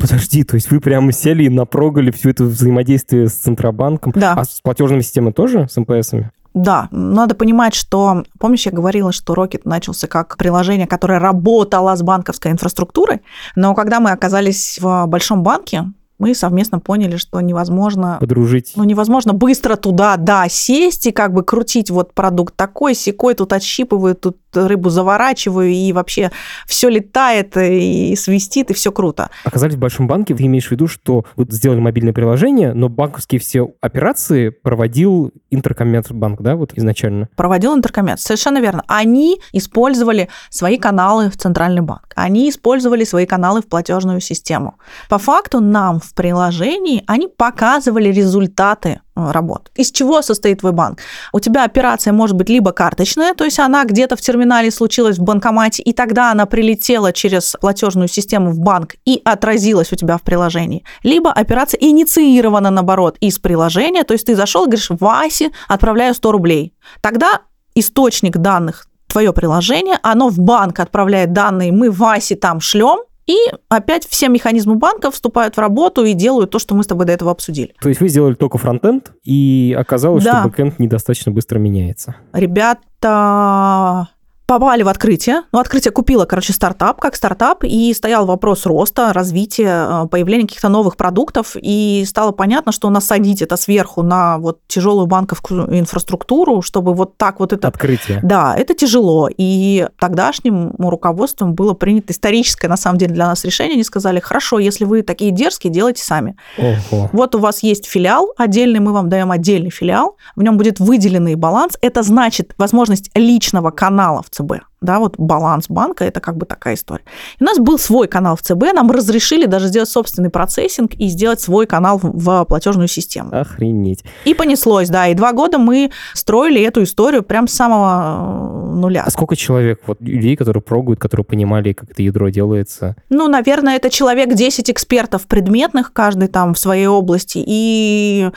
Подожди, то есть вы прямо сели и напрогали все это взаимодействие с Центробанком? Да. А с платежными системами тоже, с МПСами? Да, надо понимать, что, помнишь, я говорила, что Rocket начался как приложение, которое работало с банковской инфраструктурой, но когда мы оказались в большом банке, мы совместно поняли, что невозможно... Подружить. Ну, невозможно быстро туда, да, сесть и как бы крутить вот продукт такой, секой, тут отщипывают, тут рыбу заворачиваю, и вообще все летает, и свистит, и все круто. Оказались в большом банке, ты имеешь в виду, что вы сделали мобильное приложение, но банковские все операции проводил Интеркоммерцбанк, да, вот изначально? Проводил Интеркоммерц, совершенно верно. Они использовали свои каналы в Центральный банк, они использовали свои каналы в платежную систему. По факту нам в приложении они показывали результаты Э, работ. Из чего состоит твой банк? У тебя операция может быть либо карточная, то есть она где-то в терминале случилась в банкомате, и тогда она прилетела через платежную систему в банк и отразилась у тебя в приложении. Либо операция инициирована, наоборот, из приложения, то есть ты зашел и говоришь, Васе отправляю 100 рублей. Тогда источник данных твое приложение, оно в банк отправляет данные, мы Васе там шлем, и опять все механизмы банка вступают в работу и делают то, что мы с тобой до этого обсудили. То есть вы сделали только фронтенд, и оказалось, да. что бэкенд недостаточно быстро меняется. Ребята попали в открытие. Ну, открытие купило, короче, стартап как стартап, и стоял вопрос роста, развития, э, появления каких-то новых продуктов, и стало понятно, что насадить это сверху на вот тяжелую банковскую инфраструктуру, чтобы вот так вот это... Открытие. Да, это тяжело. И тогдашним руководством было принято историческое, на самом деле, для нас решение. Они сказали, хорошо, если вы такие дерзкие, делайте сами. Ого. Вот у вас есть филиал отдельный, мы вам даем отдельный филиал, в нем будет выделенный баланс. Это значит возможность личного канала в ЦБ. Да, вот баланс банка – это как бы такая история. И у нас был свой канал в ЦБ, нам разрешили даже сделать собственный процессинг и сделать свой канал в платежную систему. Охренеть. И понеслось, да. И два года мы строили эту историю прям с самого э, нуля. А сколько человек, вот людей, которые пробуют, которые понимали, как это ядро делается? Ну, наверное, это человек 10 экспертов предметных, каждый там в своей области. И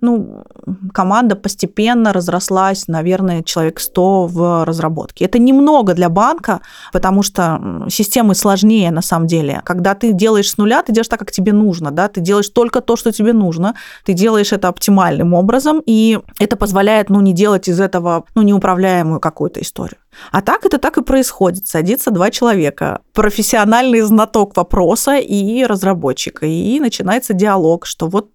ну, команда постепенно разрослась, наверное, человек 100 в разработке. Это немного для банка, потому что системы сложнее на самом деле. Когда ты делаешь с нуля, ты делаешь так, как тебе нужно, да, ты делаешь только то, что тебе нужно, ты делаешь это оптимальным образом, и это позволяет, ну, не делать из этого, ну, неуправляемую какую-то историю. А так это так и происходит. Садится два человека, профессиональный знаток вопроса и разработчик. И начинается диалог, что вот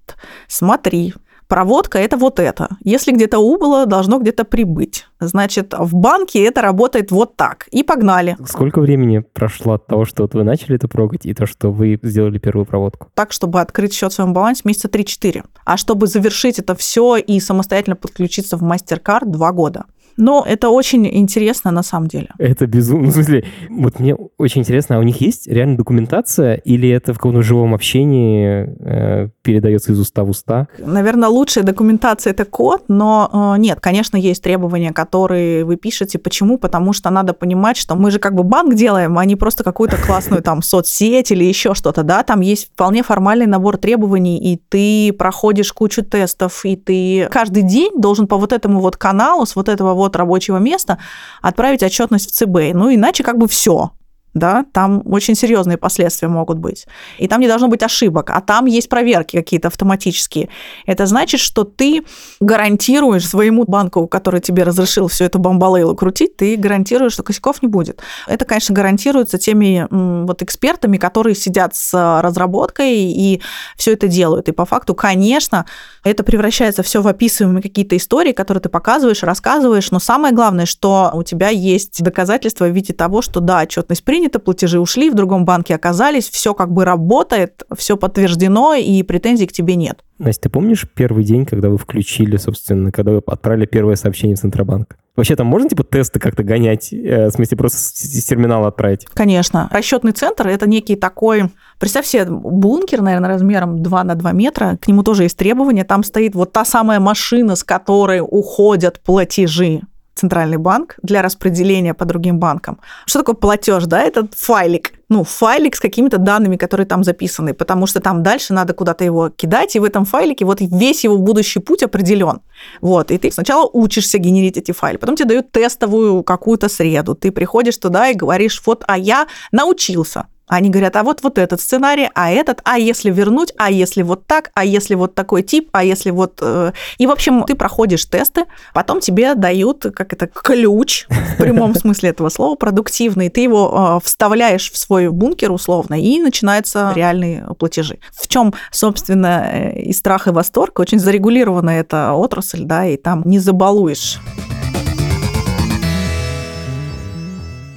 смотри, Проводка – это вот это. Если где-то убыло, должно где-то прибыть. Значит, в банке это работает вот так. И погнали. Сколько времени прошло от того, что вот вы начали это прогать, и то, что вы сделали первую проводку? Так, чтобы открыть счет в своем балансе, месяца 3-4. А чтобы завершить это все и самостоятельно подключиться в MasterCard, 2 года. Но это очень интересно на самом деле. Это безумно. В смысле, вот мне очень интересно, а у них есть реально документация или это в каком-то живом общении э, передается из уста в уста? Наверное, лучшая документация это код, но э, нет, конечно, есть требования, которые вы пишете. Почему? Потому что надо понимать, что мы же как бы банк делаем, а не просто какую-то классную там соцсеть или еще что-то, да, там есть вполне формальный набор требований, и ты проходишь кучу тестов, и ты каждый день должен по вот этому вот каналу с вот этого вот рабочего места отправить отчетность в ЦБ. Ну, иначе как бы все да, там очень серьезные последствия могут быть. И там не должно быть ошибок, а там есть проверки какие-то автоматические. Это значит, что ты гарантируешь своему банку, который тебе разрешил всю эту бомбалейлу крутить, ты гарантируешь, что косяков не будет. Это, конечно, гарантируется теми вот экспертами, которые сидят с разработкой и все это делают. И по факту, конечно, это превращается все в описываемые какие-то истории, которые ты показываешь, рассказываешь, но самое главное, что у тебя есть доказательства в виде того, что да, отчетность принята, принято, платежи ушли, в другом банке оказались, все как бы работает, все подтверждено, и претензий к тебе нет. Настя, ты помнишь первый день, когда вы включили, собственно, когда вы отправили первое сообщение в Центробанк? Вообще там можно типа тесты как-то гонять, э, в смысле просто с терминала отправить? Конечно. Расчетный центр – это некий такой, представь себе, бункер, наверное, размером 2 на 2 метра, к нему тоже есть требования, там стоит вот та самая машина, с которой уходят платежи центральный банк для распределения по другим банкам. Что такое платеж? Да, это файлик. Ну, файлик с какими-то данными, которые там записаны, потому что там дальше надо куда-то его кидать, и в этом файлике вот весь его будущий путь определен. Вот, и ты сначала учишься генерить эти файлы, потом тебе дают тестовую какую-то среду, ты приходишь туда и говоришь, вот, а я научился, они говорят, а вот вот этот сценарий, а этот, а если вернуть, а если вот так, а если вот такой тип, а если вот... Э, и, в общем, ты проходишь тесты, потом тебе дают, как это, ключ, в прямом смысле этого слова, продуктивный, ты его э, вставляешь в свой бункер условно, и начинаются реальные платежи. В чем, собственно, э, и страх, и восторг, очень зарегулирована эта отрасль, да, и там не забалуешь.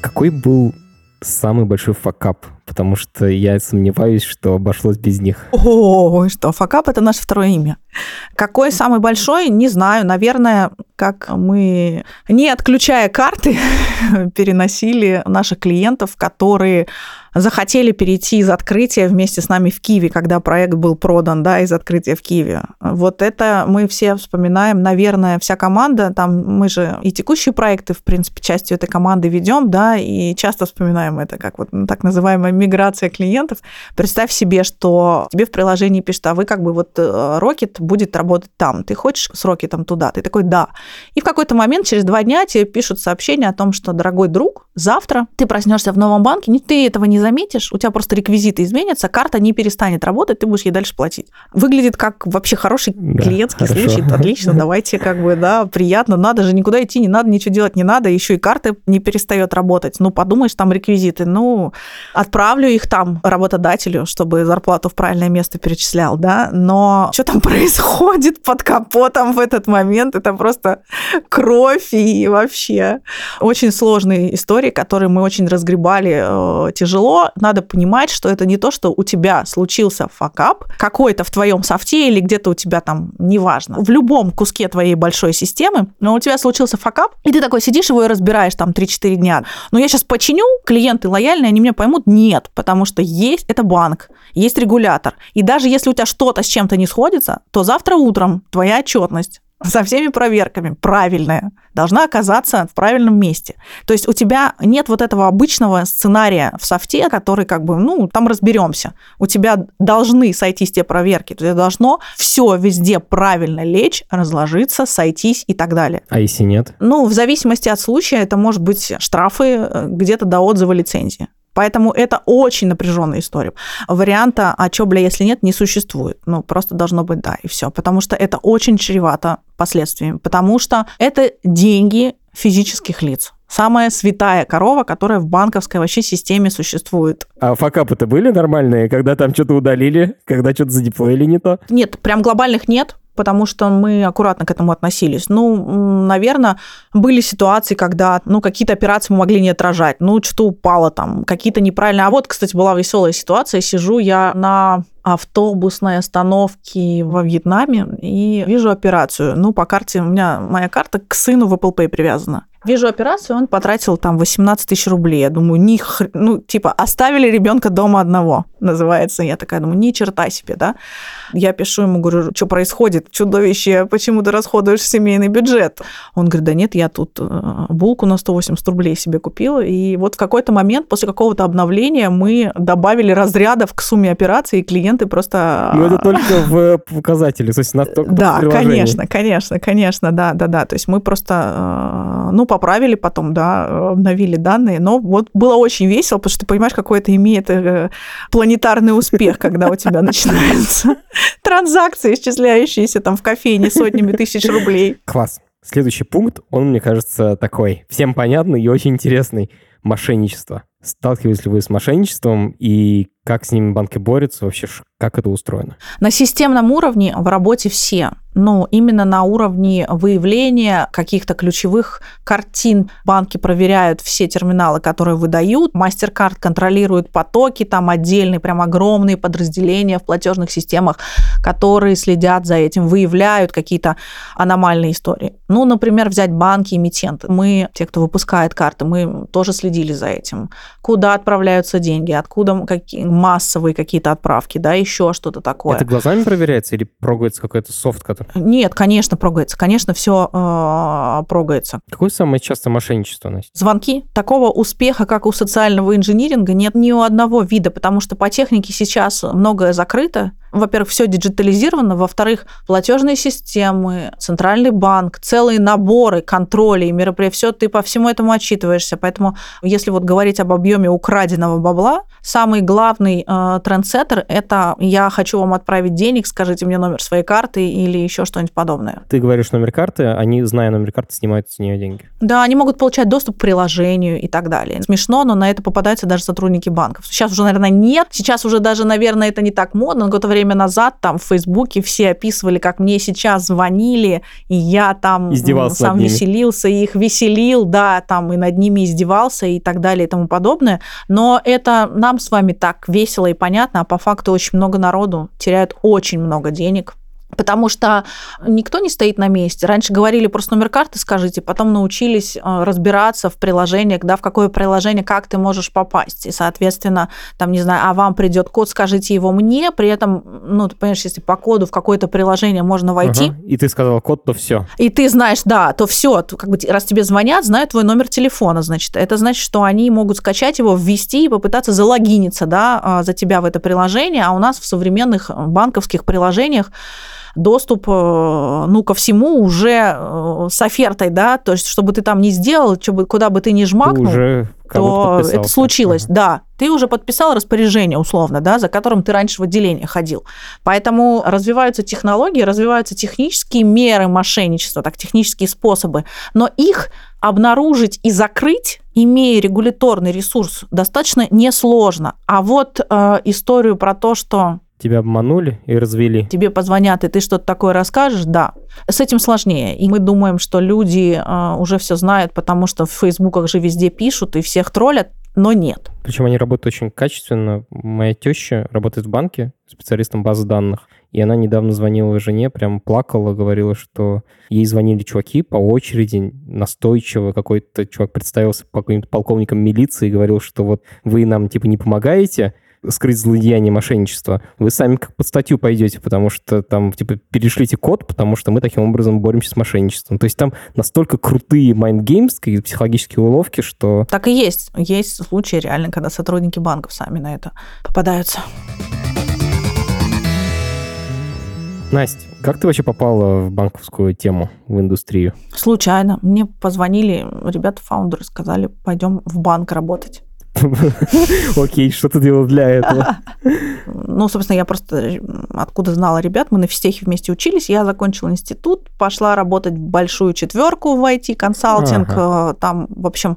Какой был самый большой факап потому что я сомневаюсь, что обошлось без них. О, что, факап – это наше второе имя. Какой самый большой, не знаю. Наверное, как мы, не отключая карты, переносили наших клиентов, которые захотели перейти из открытия вместе с нами в Киеве, когда проект был продан, да, из открытия в Киеве. Вот это мы все вспоминаем, наверное, вся команда, там мы же и текущие проекты, в принципе, частью этой команды ведем, да, и часто вспоминаем это как вот так называемая миграция клиентов. Представь себе, что тебе в приложении пишут, а вы как бы вот Rocket будет работать там, ты хочешь с Rocket туда? Ты такой, да. И в какой-то момент, через два дня, тебе пишут сообщение о том, что, дорогой друг, завтра ты проснешься в новом банке, ты этого не заметишь, у тебя просто реквизиты изменятся, карта не перестанет работать, ты будешь ей дальше платить. Выглядит как вообще хороший да, клиентский хорошо. случай, отлично, давайте как бы, да, приятно, надо же никуда идти, не надо, ничего делать не надо, еще и карты не перестает работать. Ну, подумаешь, там реквизиты, ну, отправлю их там работодателю, чтобы зарплату в правильное место перечислял, да, но что там происходит под капотом в этот момент, это просто кровь и вообще очень сложные истории, которые мы очень разгребали э, тяжело. Надо понимать, что это не то, что у тебя случился факап какой-то в твоем софте или где-то у тебя там, неважно, в любом куске твоей большой системы, но у тебя случился факап, и ты такой сидишь его и разбираешь там 3-4 дня. Но я сейчас починю, клиенты лояльные, они меня поймут? Нет, потому что есть, это банк, есть регулятор. И даже если у тебя что-то с чем-то не сходится, то завтра утром твоя отчетность со всеми проверками, правильная, должна оказаться в правильном месте. То есть у тебя нет вот этого обычного сценария в софте, который как бы, ну, там разберемся. У тебя должны сойтись те проверки, то есть должно все везде правильно лечь, разложиться, сойтись и так далее. А если нет? Ну, в зависимости от случая, это может быть штрафы э, где-то до отзыва лицензии. Поэтому это очень напряженная история. Варианта, а что, бля, если нет, не существует. Ну, просто должно быть да, и все. Потому что это очень чревато последствиями. Потому что это деньги физических лиц. Самая святая корова, которая в банковской вообще системе существует. А факапы-то были нормальные, когда там что-то удалили, когда что-то задеплоили не то? Нет, прям глобальных нет потому что мы аккуратно к этому относились. Ну, наверное, были ситуации, когда, ну, какие-то операции мы могли не отражать, ну, что-то упало там, какие-то неправильные. А вот, кстати, была веселая ситуация, сижу я на автобусной остановки во Вьетнаме и вижу операцию. Ну, по карте, у меня моя карта к сыну в Apple Pay привязана. Вижу операцию, он потратил там 18 тысяч рублей. Я думаю, ни хр... ну, типа, оставили ребенка дома одного, называется. Я такая думаю, ни черта себе, да. Я пишу ему, говорю, что происходит, чудовище, почему ты расходуешь семейный бюджет? Он говорит, да нет, я тут э, булку на 180 рублей себе купила. И вот в какой-то момент после какого-то обновления мы добавили разрядов к сумме операции, и клиенты просто... Ну, это только в показателе, то есть на только Да, конечно, конечно, конечно, да, да, да. То есть мы просто, э, ну, поправили потом, да, обновили данные, но вот было очень весело, потому что ты понимаешь, какой это имеет э, планетарный успех, когда у тебя начинаются транзакции, исчисляющиеся там в кофейне сотнями тысяч рублей. Класс. Следующий пункт, он, мне кажется, такой всем понятный и очень интересный. Мошенничество. Сталкивались ли вы с мошенничеством и как с ними банки борются? Вообще, как это устроено? На системном уровне в работе все. Но именно на уровне выявления каких-то ключевых картин банки проверяют все терминалы, которые выдают. MasterCard контролирует потоки, там отдельные, прям огромные подразделения в платежных системах, которые следят за этим, выявляют какие-то аномальные истории. Ну, например, взять банки, эмитенты. Мы, те, кто выпускает карты, мы тоже следили за этим. Куда отправляются деньги, откуда какие, массовые какие-то отправки, да, еще что-то такое. Это глазами проверяется или прогается какой-то софт, который нет, конечно, прогается. Конечно, все э, прогается. Какое самое частое мошенничество, Настя? Звонки. Такого успеха, как у социального инжиниринга, нет ни у одного вида, потому что по технике сейчас многое закрыто во-первых, все диджитализировано, во-вторых, платежные системы, центральный банк, целые наборы контролей, мероприятий, все ты по всему этому отчитываешься. Поэтому, если вот говорить об объеме украденного бабла, самый главный э, трендсеттер – это я хочу вам отправить денег, скажите мне номер своей карты или еще что-нибудь подобное. Ты говоришь номер карты, они, зная номер карты, снимают с нее деньги. Да, они могут получать доступ к приложению и так далее. Смешно, но на это попадаются даже сотрудники банков. Сейчас уже, наверное, нет. Сейчас уже даже, наверное, это не так модно. Но какое-то время назад там в Фейсбуке все описывали, как мне сейчас звонили, и я там издевался сам веселился, и их веселил, да, там и над ними издевался и так далее и тому подобное. Но это нам с вами так весело и понятно, а по факту очень много народу теряют очень много денег Потому что никто не стоит на месте. Раньше говорили просто номер карты скажите, потом научились э, разбираться в приложениях, да, в какое приложение, как ты можешь попасть. И, соответственно, там, не знаю, а вам придет код, скажите его мне, при этом, ну, ты понимаешь, если по коду в какое-то приложение можно войти. Ага. И ты сказал код, то все. И ты знаешь, да, то все. Как бы, раз тебе звонят, знают твой номер телефона, значит, это значит, что они могут скачать его, ввести и попытаться залогиниться, да, а, за тебя в это приложение. А у нас в современных банковских приложениях доступ, э, ну, ко всему уже э, с офертой, да, то есть, чтобы ты там не сделал, куда бы ты ни жмакнул, уже то это случилось, ага. да. Ты уже подписал распоряжение, условно, да, за которым ты раньше в отделение ходил. Поэтому развиваются технологии, развиваются технические меры мошенничества, так, технические способы, но их обнаружить и закрыть, имея регуляторный ресурс, достаточно несложно. А вот э, историю про то, что Тебя обманули и развели. Тебе позвонят, и ты что-то такое расскажешь, да. С этим сложнее. И мы думаем, что люди э, уже все знают, потому что в фейсбуках же везде пишут и всех троллят, но нет. Причем они работают очень качественно. Моя теща работает в банке специалистом базы данных, и она недавно звонила жене, прям плакала, говорила, что ей звонили чуваки по очереди, настойчиво. Какой-то чувак представился каким-то полковником милиции и говорил, что вот вы нам типа не помогаете, скрыть злодеяние мошенничества, вы сами как под статью пойдете, потому что там, типа, перешлите код, потому что мы таким образом боремся с мошенничеством. То есть там настолько крутые mind games, какие-то психологические уловки, что... Так и есть. Есть случаи реально, когда сотрудники банков сами на это попадаются. Настя, как ты вообще попала в банковскую тему, в индустрию? Случайно. Мне позвонили ребята-фаундеры, сказали, пойдем в банк работать. Окей, что ты делал для этого? Ну, собственно, я просто откуда знала ребят, мы на физтехе вместе учились, я закончила институт, пошла работать в большую четверку в IT-консалтинг, ага. Э, там, в общем,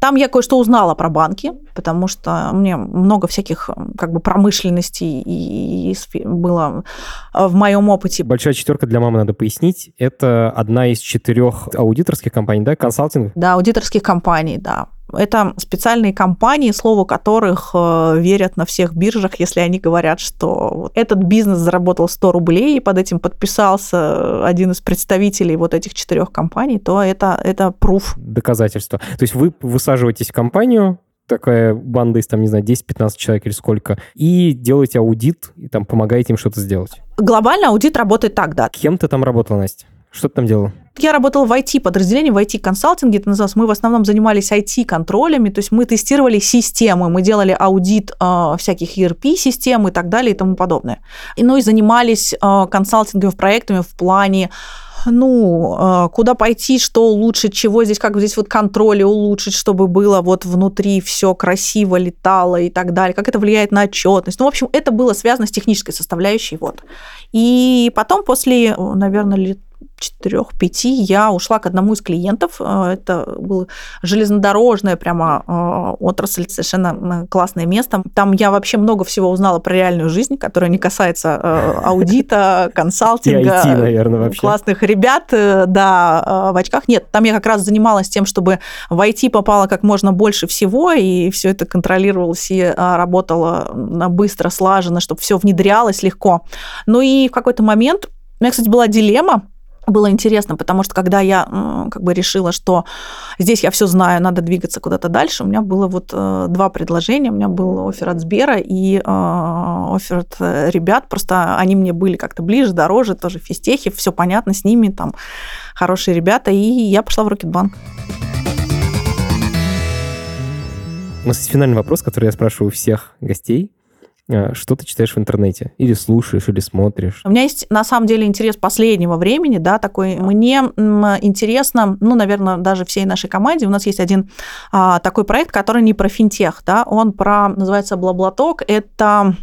там я кое-что узнала про банки, потому что мне много всяких как бы промышленностей и было в моем опыте. Большая четверка для мамы надо пояснить. Это одна из четырех аудиторских компаний, да, консалтинг? Да, аудиторских компаний, да Это специальные компании, слову которых э, верят на всех биржах, если они говорят, что этот бизнес заработал 100 рублей, и под этим подписался один из представителей вот этих четырех компаний, то это, это пруф. Доказательство. То есть вы высаживаетесь в компанию, такая банда из, там, не знаю, 10-15 человек или сколько, и делаете аудит, и там помогаете им что-то сделать. Глобально аудит работает так, да. Кем ты там работал, Настя? Что ты там делал? Я работала в IT-подразделении, в IT-консалтинге, это называлось. Мы в основном занимались IT-контролями, то есть мы тестировали системы, мы делали аудит э, всяких ERP-систем и так далее и тому подобное. И, ну и занимались э, консалтинговыми проектами в плане ну, э, куда пойти, что улучшить, чего здесь, как здесь вот контроль улучшить, чтобы было вот внутри все красиво летало и так далее, как это влияет на отчетность. Ну, в общем, это было связано с технической составляющей, вот. И потом после, наверное, лет четырех-пяти я ушла к одному из клиентов. Э, это был железнодорожная прямо э, отрасль, совершенно классное место. Там я вообще много всего узнала про реальную жизнь, которая не касается э, аудита, консалтинга. IT, наверное, вообще. Классных ребят, да, в очках. Нет, там я как раз занималась тем, чтобы в IT попало как можно больше всего, и все это контролировалось и работало быстро, слаженно, чтобы все внедрялось легко. Ну и в какой-то момент у меня, кстати, была дилемма, было интересно, потому что когда я как бы решила, что здесь я все знаю, надо двигаться куда-то дальше, у меня было вот э, два предложения. У меня был офер от Сбера и э, офер от э, ребят. Просто они мне были как-то ближе, дороже, тоже физтехи, все понятно с ними, там хорошие ребята, и я пошла в Рокетбанк. У нас есть финальный вопрос, который я спрашиваю у всех гостей. Э, что ты читаешь в интернете? Или слушаешь, или смотришь? У меня есть, на самом деле, интерес последнего времени, да, такой. Мне интересно, ну, наверное, даже всей нашей команде, у нас есть один а, такой проект, который не про финтех, да, он про, называется Блаблаток, это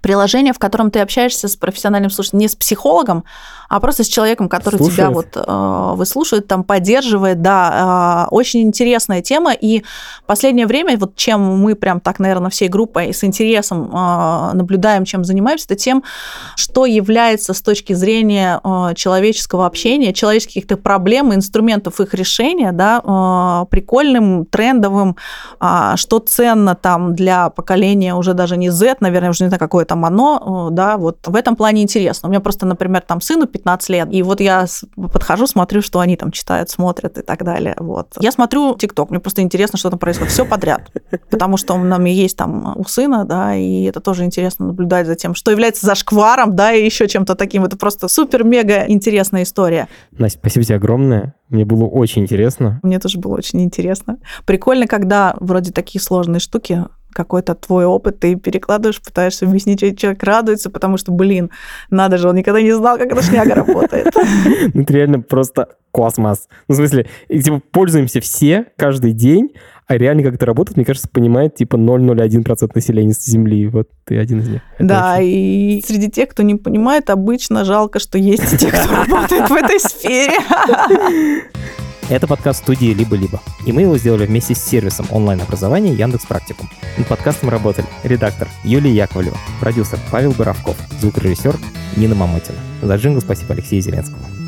приложение, в котором ты общаешься с профессиональным слушателем, не с психологом, а просто с человеком, который слушает. тебя вот э, выслушивает, там поддерживает, да, э, очень интересная тема, и последнее время, вот чем мы прям так, наверное, всей группой с интересом э, наблюдаем, чем занимаемся, это тем, что является с точки зрения э, человеческого общения, человеческих каких-то проблем, инструментов их решения, да, э, прикольным, трендовым, э, что ценно там для поколения уже даже не Z, наверное, уже не знаю, какое там оно, э, да, вот в этом плане интересно. У меня просто, например, там сыну 15 лет. И вот я подхожу, смотрю, что они там читают, смотрят и так далее. Вот. Я смотрю ТикТок, мне просто интересно, что там происходит. Все подряд. Потому что у меня есть там у сына, да, и это тоже интересно наблюдать за тем, что является зашкваром, да, и еще чем-то таким. Это просто супер-мега интересная история. Настя, спасибо тебе огромное. Мне было очень интересно. Мне тоже было очень интересно. Прикольно, когда вроде такие сложные штуки какой-то твой опыт, ты перекладываешь, пытаешься объяснить, человек радуется, потому что, блин, надо же, он никогда не знал, как эта шняга работает. Ну, это реально просто космос. Ну, в смысле, типа, пользуемся все каждый день, а реально как это работает, мне кажется, понимает типа 0,01% населения Земли. Вот ты один из них. Это да, очень... и среди тех, кто не понимает, обычно жалко, что есть те, кто работает в этой сфере. Это подкаст студии «Либо-либо». И мы его сделали вместе с сервисом онлайн-образования Яндекс Практикум. Над подкастом работали редактор Юлия Яковлева, продюсер Павел Боровков, звукорежиссер Нина Мамотина. За джингл спасибо Алексею Зеленскому.